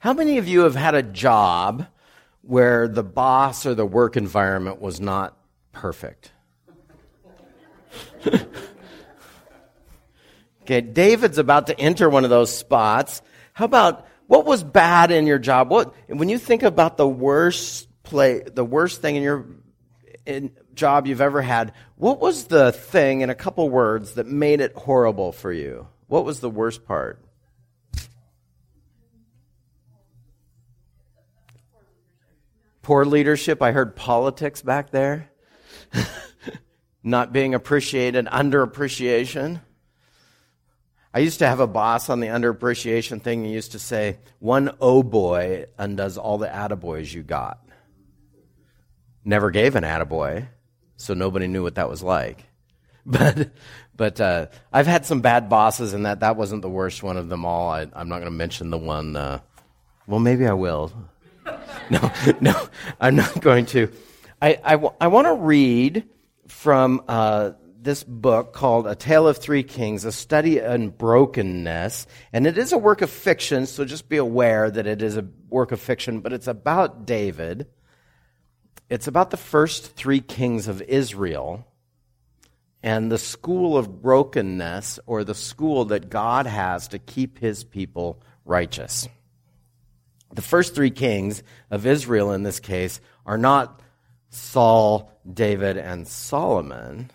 How many of you have had a job where the boss or the work environment was not perfect? okay, David's about to enter one of those spots. How about what was bad in your job? What when you think about the worst play, the worst thing in your in, job you've ever had, what was the thing in a couple words that made it horrible for you? What was the worst part? Poor leadership. I heard politics back there. Not being appreciated, underappreciation. I used to have a boss on the underappreciation thing. He used to say, one oh boy undoes all the attaboys you got. Never gave an attaboy, so nobody knew what that was like. But, but uh, I've had some bad bosses, and that, that wasn't the worst one of them all. I, am not going to mention the one. Uh, well, maybe I will. No, no, I'm not going to. I, I, w- I want to read from uh, this book called A Tale of Three Kings, a study in brokenness. And it is a work of fiction, so just be aware that it is a work of fiction, but it's about David. It's about the first three kings of Israel and the school of brokenness, or the school that God has to keep his people righteous. The first three kings of Israel in this case are not Saul, David, and Solomon,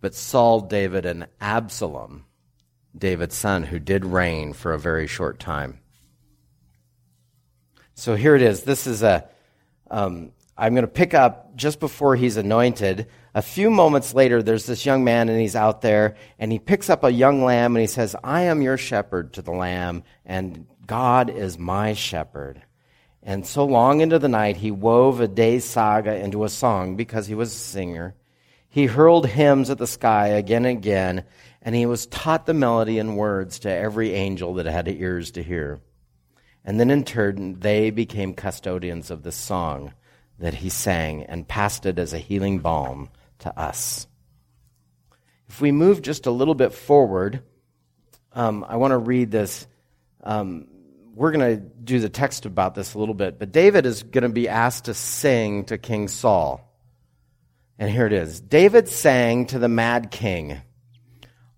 but Saul, David, and Absalom, David's son, who did reign for a very short time. So here it is. This is a. Um, am going to pick up just before he's anointed. A few moments later, there's this young man, and he's out there, and he picks up a young lamb, and he says, I am your shepherd to the lamb, and God is my shepherd. And so long into the night, he wove a day's saga into a song because he was a singer. He hurled hymns at the sky again and again, and he was taught the melody and words to every angel that had ears to hear. And then in turn, they became custodians of the song that he sang and passed it as a healing balm to us. If we move just a little bit forward, um, I want to read this um, we're going to do the text about this a little bit, but David is going to be asked to sing to King Saul. And here it is David sang to the mad king.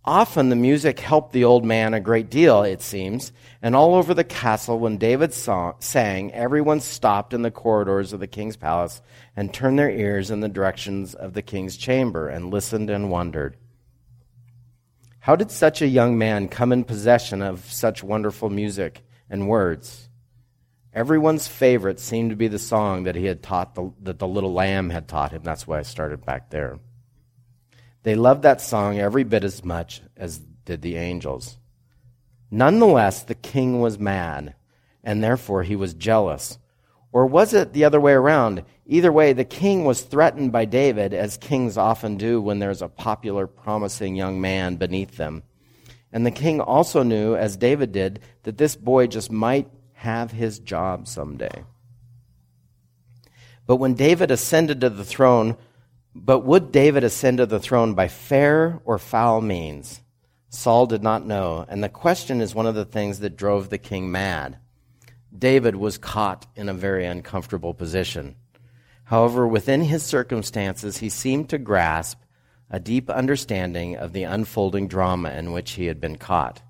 Often the music helped the old man a great deal, it seems, and all over the castle, when David sang, everyone stopped in the corridors of the king's palace and turned their ears in the directions of the king's chamber and listened and wondered. How did such a young man come in possession of such wonderful music? And words. Everyone's favorite seemed to be the song that he had taught, the, that the little lamb had taught him. That's why I started back there. They loved that song every bit as much as did the angels. Nonetheless, the king was mad, and therefore he was jealous. Or was it the other way around? Either way, the king was threatened by David, as kings often do when there's a popular, promising young man beneath them. And the king also knew, as David did, that this boy just might have his job someday. But when David ascended to the throne, but would David ascend to the throne by fair or foul means? Saul did not know, and the question is one of the things that drove the king mad. David was caught in a very uncomfortable position. However, within his circumstances, he seemed to grasp a deep understanding of the unfolding drama in which he had been caught.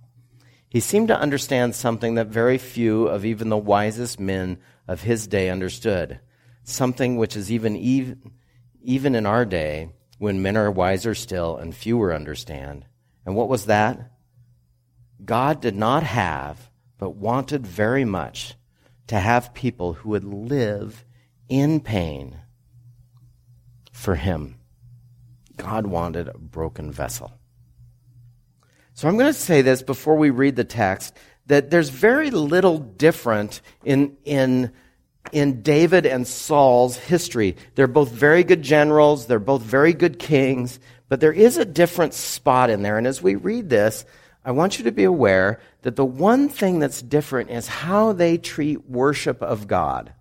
He seemed to understand something that very few of even the wisest men of his day understood, something which is even, even, even in our day when men are wiser still and fewer understand. And what was that? God did not have, but wanted very much to have people who would live in pain for him. God wanted a broken vessel. So I'm going to say this before we read the text that there's very little different in, in, in David and Saul's history. They're both very good generals, they're both very good kings, but there is a different spot in there. And as we read this, I want you to be aware that the one thing that's different is how they treat worship of God.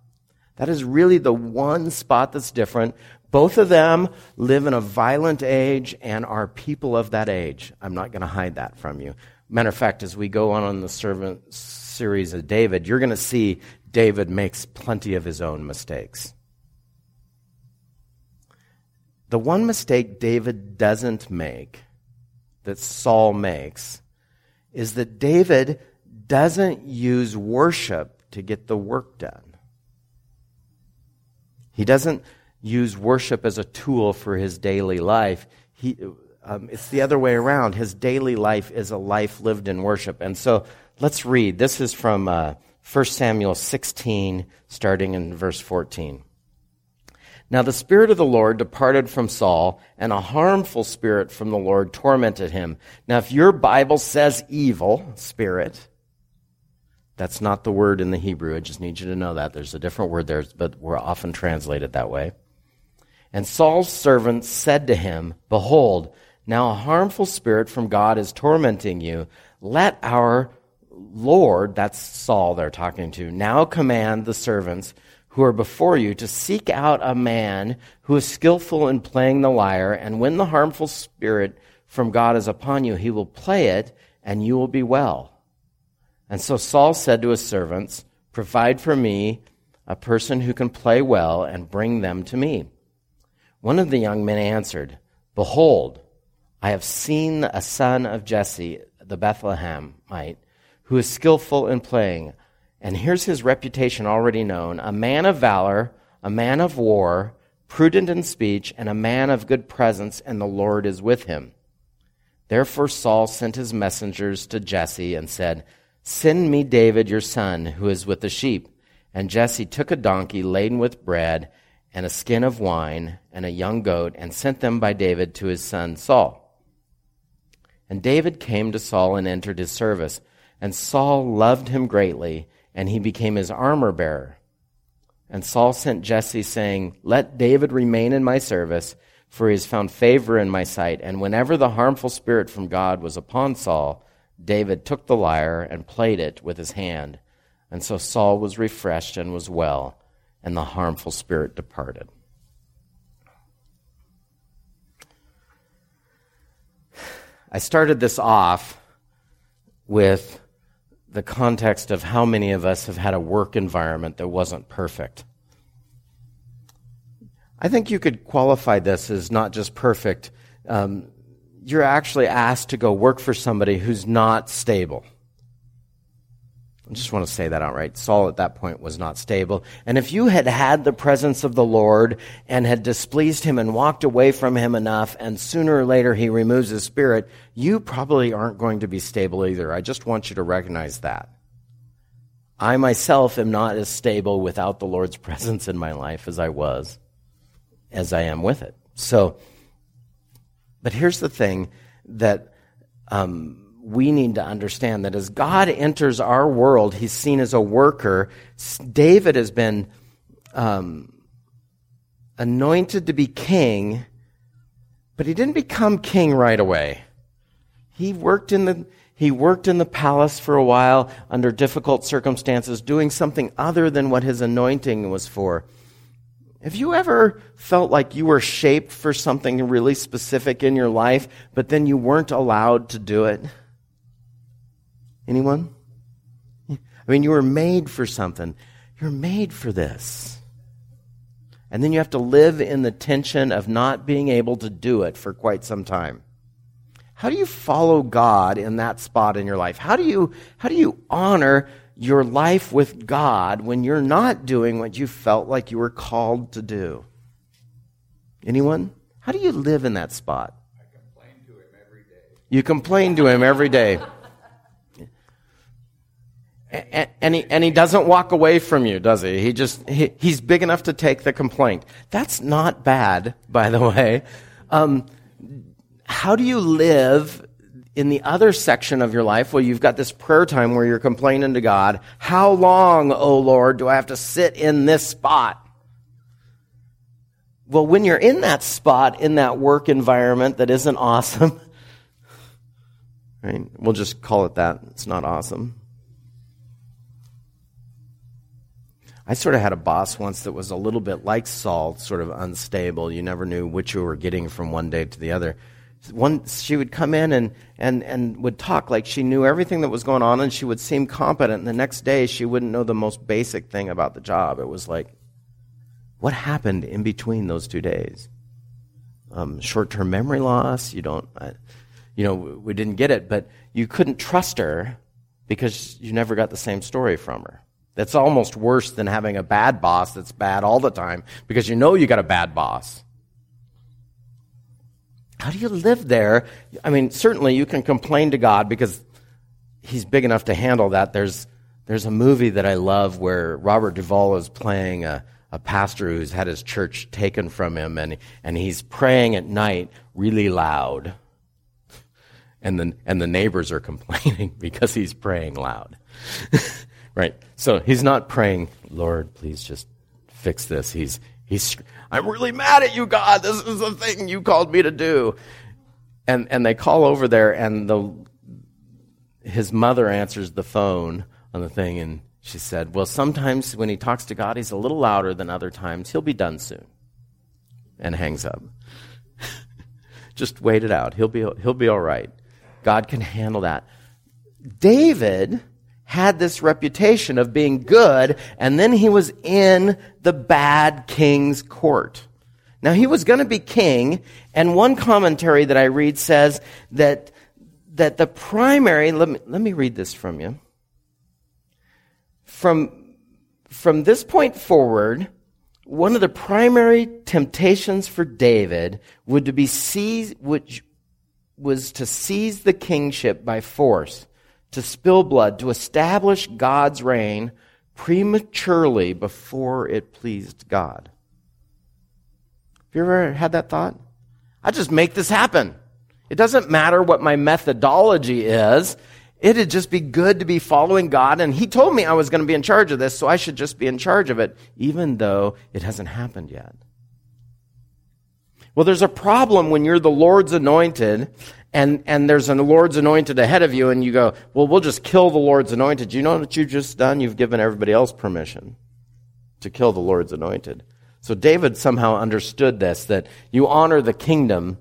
That is really the one spot that's different. Both of them live in a violent age and are people of that age. I'm not going to hide that from you. Matter of fact, as we go on in the servant series of David, you're going to see David makes plenty of his own mistakes. The one mistake David doesn't make, that Saul makes, is that David doesn't use worship to get the work done. He doesn't use worship as a tool for his daily life. He, um, it's the other way around. His daily life is a life lived in worship. And so let's read. This is from uh, 1 Samuel 16, starting in verse 14. Now the Spirit of the Lord departed from Saul, and a harmful spirit from the Lord tormented him. Now, if your Bible says evil spirit, that's not the word in the Hebrew. I just need you to know that. There's a different word there, but we're often translated that way. And Saul's servants said to him, Behold, now a harmful spirit from God is tormenting you. Let our Lord, that's Saul they're talking to, now command the servants who are before you to seek out a man who is skillful in playing the lyre, and when the harmful spirit from God is upon you, he will play it, and you will be well. And so Saul said to his servants, Provide for me a person who can play well, and bring them to me. One of the young men answered, Behold, I have seen a son of Jesse, the Bethlehemite, who is skillful in playing. And here's his reputation already known a man of valor, a man of war, prudent in speech, and a man of good presence, and the Lord is with him. Therefore Saul sent his messengers to Jesse and said, Send me David your son, who is with the sheep. And Jesse took a donkey laden with bread and a skin of wine and a young goat and sent them by David to his son Saul. And David came to Saul and entered his service. And Saul loved him greatly and he became his armor bearer. And Saul sent Jesse, saying, Let David remain in my service, for he has found favor in my sight. And whenever the harmful spirit from God was upon Saul, David took the lyre and played it with his hand. And so Saul was refreshed and was well, and the harmful spirit departed. I started this off with the context of how many of us have had a work environment that wasn't perfect. I think you could qualify this as not just perfect. Um, you're actually asked to go work for somebody who's not stable. I just want to say that outright. Saul at that point was not stable. And if you had had the presence of the Lord and had displeased him and walked away from him enough, and sooner or later he removes his spirit, you probably aren't going to be stable either. I just want you to recognize that. I myself am not as stable without the Lord's presence in my life as I was, as I am with it. So, but here's the thing that, um, we need to understand that as God enters our world, he's seen as a worker. David has been um, anointed to be king, but he didn't become king right away. He worked in the he worked in the palace for a while under difficult circumstances, doing something other than what his anointing was for. Have you ever felt like you were shaped for something really specific in your life, but then you weren't allowed to do it? Anyone? I mean, you were made for something. You're made for this. And then you have to live in the tension of not being able to do it for quite some time. How do you follow God in that spot in your life? How do you, how do you honor your life with God when you're not doing what you felt like you were called to do? Anyone? How do you live in that spot? I complain to him every day. You complain to him every day and, and, he, and he doesn't walk away from you, does he? He just, he, he's big enough to take the complaint. That's not bad, by the way. Um, how do you live in the other section of your life? Well, you've got this prayer time where you're complaining to God. How long, oh Lord, do I have to sit in this spot? Well, when you're in that spot, in that work environment that isn't awesome, right? We'll just call it that. It's not awesome. I sort of had a boss once that was a little bit like Saul, sort of unstable. You never knew which you were getting from one day to the other. one, she would come in and, and, and would talk like she knew everything that was going on and she would seem competent. And the next day, she wouldn't know the most basic thing about the job. It was like, what happened in between those two days? Um, short term memory loss. You don't, you know, we didn't get it, but you couldn't trust her because you never got the same story from her. That's almost worse than having a bad boss that's bad all the time because you know you got a bad boss. How do you live there? I mean, certainly you can complain to God because He's big enough to handle that. There's, there's a movie that I love where Robert Duvall is playing a, a pastor who's had his church taken from him and, and he's praying at night really loud. And the, and the neighbors are complaining because he's praying loud. right? So he's not praying, Lord, please just fix this. He's, he's, I'm really mad at you, God. This is the thing you called me to do. And, and they call over there, and the, his mother answers the phone on the thing, and she said, Well, sometimes when he talks to God, he's a little louder than other times. He'll be done soon. And hangs up. Just wait it out. He'll be, he'll be all right. God can handle that. David had this reputation of being good, and then he was in the bad king's court. Now, he was going to be king, and one commentary that I read says that, that the primary, let me, let me read this from you. From, from this point forward, one of the primary temptations for David would to be seize, which was to seize the kingship by force to spill blood, to establish God's reign prematurely before it pleased God. Have you ever had that thought? I just make this happen. It doesn't matter what my methodology is. It'd just be good to be following God. And He told me I was going to be in charge of this, so I should just be in charge of it, even though it hasn't happened yet. Well, there's a problem when you're the Lord's anointed and, and there's a Lord's anointed ahead of you, and you go, Well, we'll just kill the Lord's anointed. You know what you've just done? You've given everybody else permission to kill the Lord's anointed. So David somehow understood this that you honor the kingdom,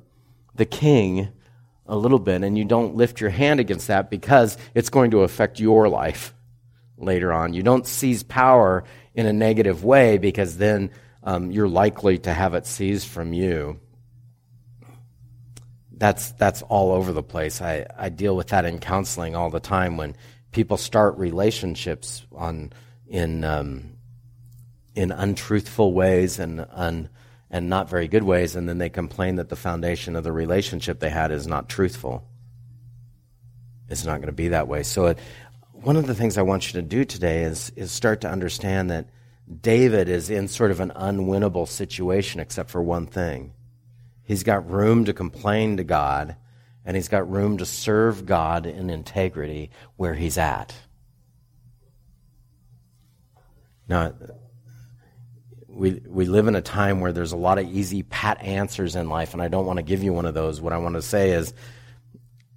the king, a little bit, and you don't lift your hand against that because it's going to affect your life later on. You don't seize power in a negative way because then um, you're likely to have it seized from you that's that's all over the place. I, I deal with that in counseling all the time when people start relationships on in um, in untruthful ways and un, and not very good ways, and then they complain that the foundation of the relationship they had is not truthful. It's not going to be that way. So, it, one of the things I want you to do today is is start to understand that David is in sort of an unwinnable situation, except for one thing He's got room to complain to God, and he's got room to serve God in integrity where he's at. Now, we, we live in a time where there's a lot of easy, pat answers in life, and I don't want to give you one of those. What I want to say is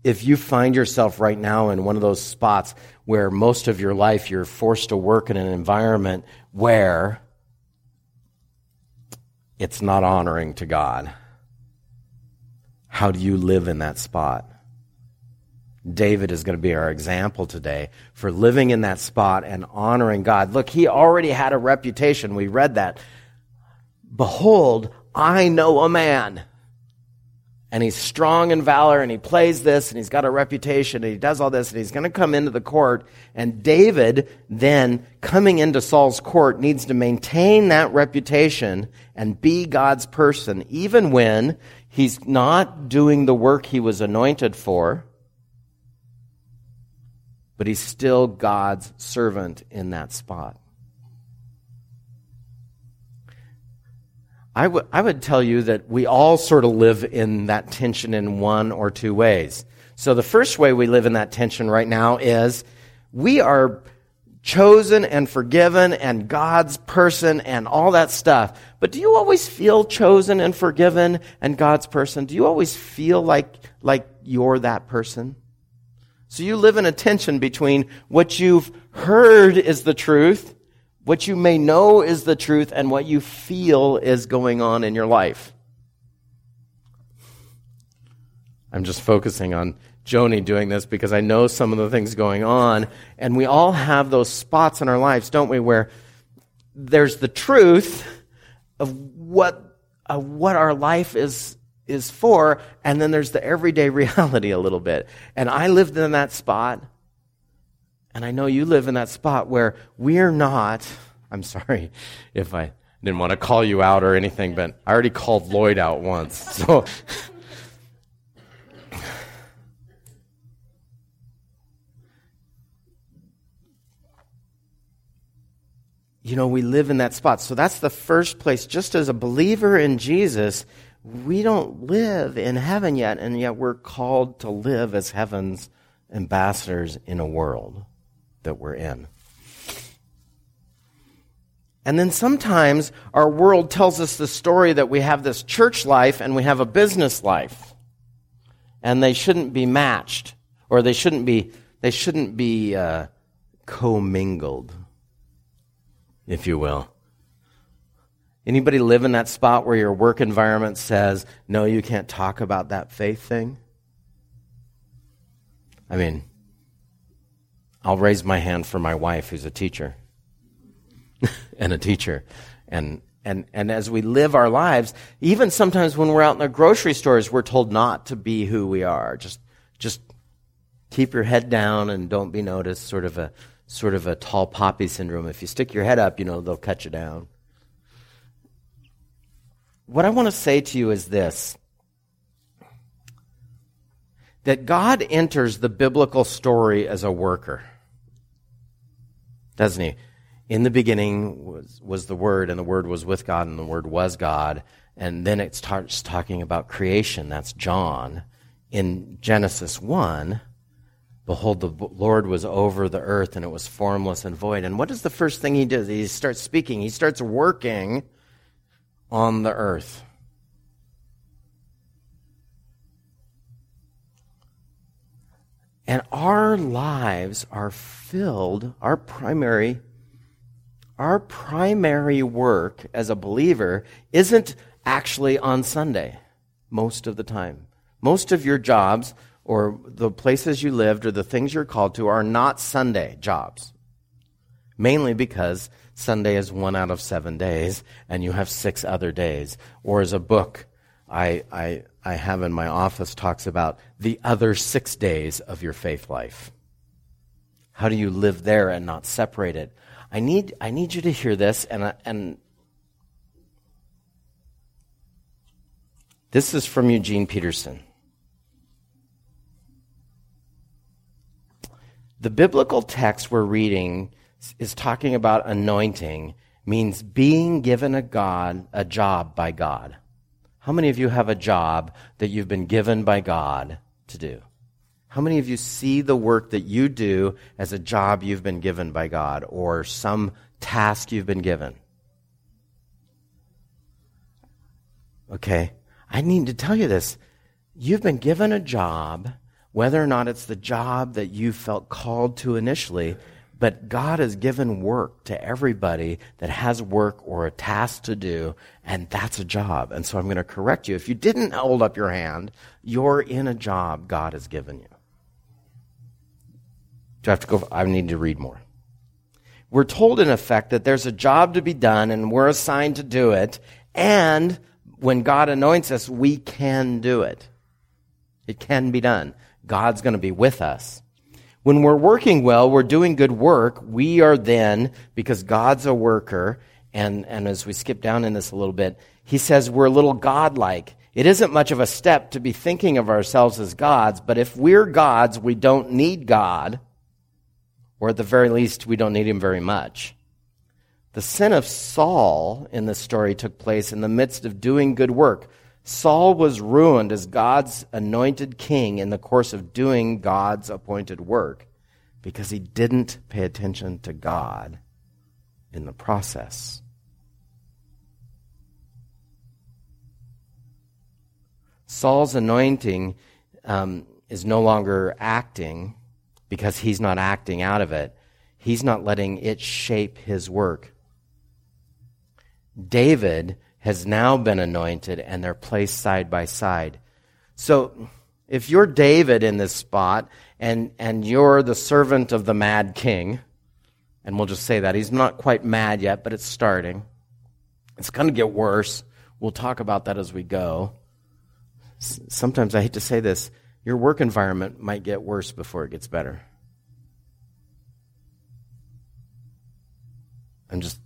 if you find yourself right now in one of those spots where most of your life you're forced to work in an environment where it's not honoring to God how do you live in that spot? David is going to be our example today for living in that spot and honoring God. Look, he already had a reputation. We read that. Behold, I know a man. And he's strong in valor and he plays this and he's got a reputation and he does all this and he's going to come into the court. And David then coming into Saul's court needs to maintain that reputation and be God's person even when He's not doing the work he was anointed for, but he's still God's servant in that spot. I, w- I would tell you that we all sort of live in that tension in one or two ways. So the first way we live in that tension right now is we are chosen and forgiven and God's person and all that stuff. But do you always feel chosen and forgiven and God's person? Do you always feel like, like you're that person? So you live in a tension between what you've heard is the truth, what you may know is the truth, and what you feel is going on in your life. I'm just focusing on Joni doing this because I know some of the things going on. And we all have those spots in our lives, don't we, where there's the truth of what, of what our life is, is for, and then there's the everyday reality a little bit. And I lived in that spot, and I know you live in that spot where we're not, I'm sorry if I didn't want to call you out or anything, but I already called Lloyd out once. So, you know, we live in that spot. So that's the first place. Just as a believer in Jesus, we don't live in heaven yet, and yet we're called to live as heaven's ambassadors in a world that we're in. And then sometimes our world tells us the story that we have this church life and we have a business life. And they shouldn't be matched, or they shouldn't be, they shouldn't be uh, commingled if you will. Anybody live in that spot where your work environment says, no, you can't talk about that faith thing? I mean, I'll raise my hand for my wife who's a teacher and a teacher. And, and, and as we live our lives, even sometimes when we're out in the grocery stores, we're told not to be who we are. Just, just keep your head down and don't be noticed, sort of a sort of a tall poppy syndrome. If you stick your head up, you know, they'll cut you down. What I want to say to you is this that God enters the biblical story as a worker, doesn't he? In the beginning was, was the Word, and the Word was with God, and the Word was God. And then it starts talking about creation. That's John. In Genesis 1, Behold, the Lord was over the earth and it was formless and void. And what is the first thing he does? He starts speaking, he starts working on the earth. And our lives are filled, our primary, our primary work as a believer isn't actually on Sunday most of the time. Most of your jobs or the places you lived or the things you're called to are not Sunday jobs. Mainly because Sunday is one out of seven days and you have six other days. Or as a book I, I, I have in my office talks about the other six days of your faith life. How do you live there and not separate it? I need, I need you to hear this and, uh, and this is from Eugene Peterson. The biblical text we're reading is talking about anointing, means being given a God, a job by God. How many of you have a job that you've been given by God to do? How many of you see the work that you do as a job you've been given by God or some task you've been given? Okay, I need to tell you this. You've been given a job whether or not it's the job that you felt called to initially, but God has given work to everybody that has work or a task to do, and that's a job. And so I'm going to correct you. If you didn't hold up your hand, you're in a job God has given you. Do I have to go? I need to read more. We're told, in effect, that there's a job to be done, and we're assigned to do it, and when God anoints us, we can do it. It can be done. God's going to be with us. When we're working well, we're doing good work, we are then, because God's a worker, and, and as we skip down in this a little bit, he says we're a little godlike. It isn't much of a step to be thinking of ourselves as gods, but if we're gods, we don't need God, or at the very least, we don't need him very much. The sin of Saul in this story took place in the midst of doing good work. Saul was ruined as God's anointed king in the course of doing God's appointed work because he didn't pay attention to God in the process. Saul's anointing um, is no longer acting because he's not acting out of it. He's not letting it shape his work. David has now been anointed and they're placed side by side. So If you're David in this spot and, and you're the servant of the mad king, and we'll just say that, he's not quite mad yet, but it's starting. It's going to get worse. We'll talk about that as we go. Sometimes I hate to say this, your work environment might get worse before it gets better. I'm just,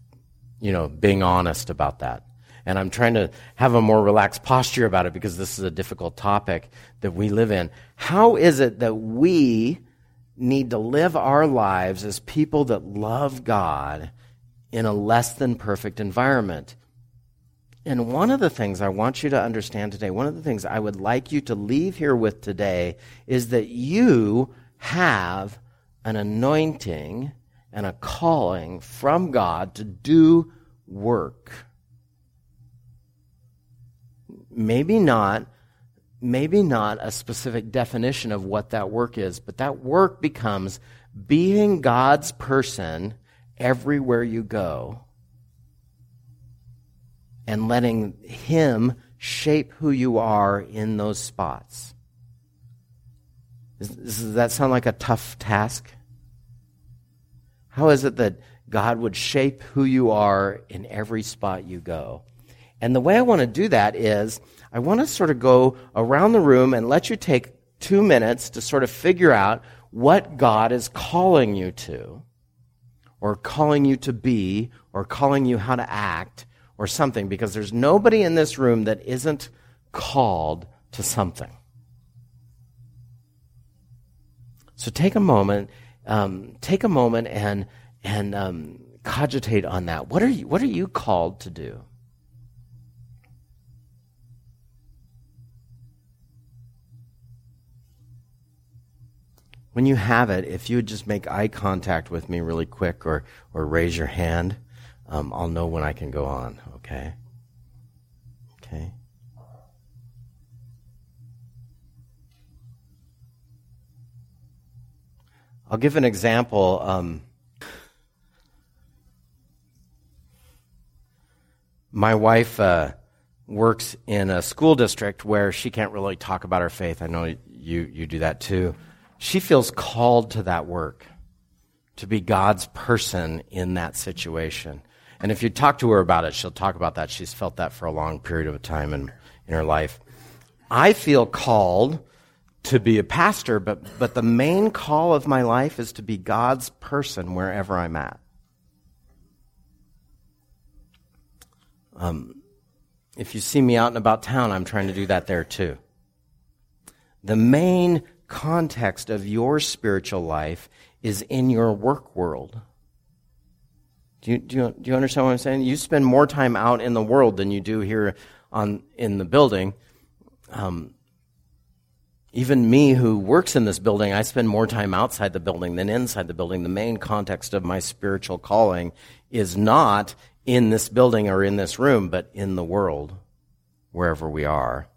you know, being honest about that. And I'm trying to have a more relaxed posture about it because this is a difficult topic that we live in. How is it that we need to live our lives as people that love God in a less than perfect environment? And one of the things I want you to understand today, one of the things I would like you to leave here with today is that you have an anointing and a calling from God to do work. Maybe not maybe not a specific definition of what that work is, but that work becomes being God's person everywhere you go and letting Him shape who you are in those spots. Does, that sound like a tough task? How is it that God would shape who you are in every spot you go? And the way I want to do that is I want to sort of go around the room and let you take two minutes to sort of figure out what God is calling you to, or calling you to be, or calling you how to act, or something, because there's nobody in this room that isn't called to something. So take a moment um, take a moment and and um, cogitate on that. What are you What are you called to do? When you have it, if you would just make eye contact with me really quick, or or raise your hand, um, I'll know when I can go on. Okay. Okay. I'll give an example. Um, my wife uh, works in a school district where she can't really talk about her faith. I know you, you do that too. She feels called to that work, to be God's person in that situation. And if you talk to her about it, she'll talk about that. She's felt that for a long period of time in, in her life. I feel called to be a pastor, but, but the main call of my life is to be God's person wherever I'm at. Um, if you see me out and about town, I'm trying to do that there too. The main context of your spiritual life is in your work world. Do you, do you, do you understand what I'm saying? You spend more time out in the world than you do here on, in the building. Um, even me who works in this building, I spend more time outside the building than inside the building. The main context of my spiritual calling is not in this building or in this room, but in the world, wherever we are.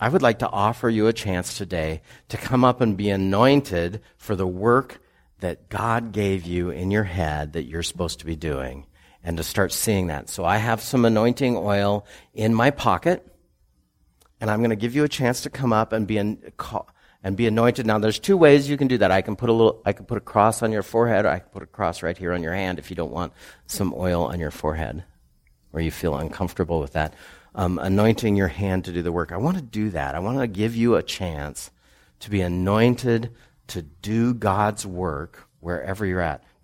I would like to offer you a chance today to come up and be anointed for the work that God gave you in your head that you're supposed to be doing and to start seeing that. So I have some anointing oil in my pocket and I'm going to give you a chance to come up and be in, and be anointed. Now, there's two ways you can do that. I can put a little, I can put a cross on your forehead, or I can put a cross right here on your hand if you don't want some oil on your forehead, or you feel uncomfortable with that. Um, anointing your hand to do the work. I want to do that. I want to give you a chance to be anointed to do God's work wherever you're at.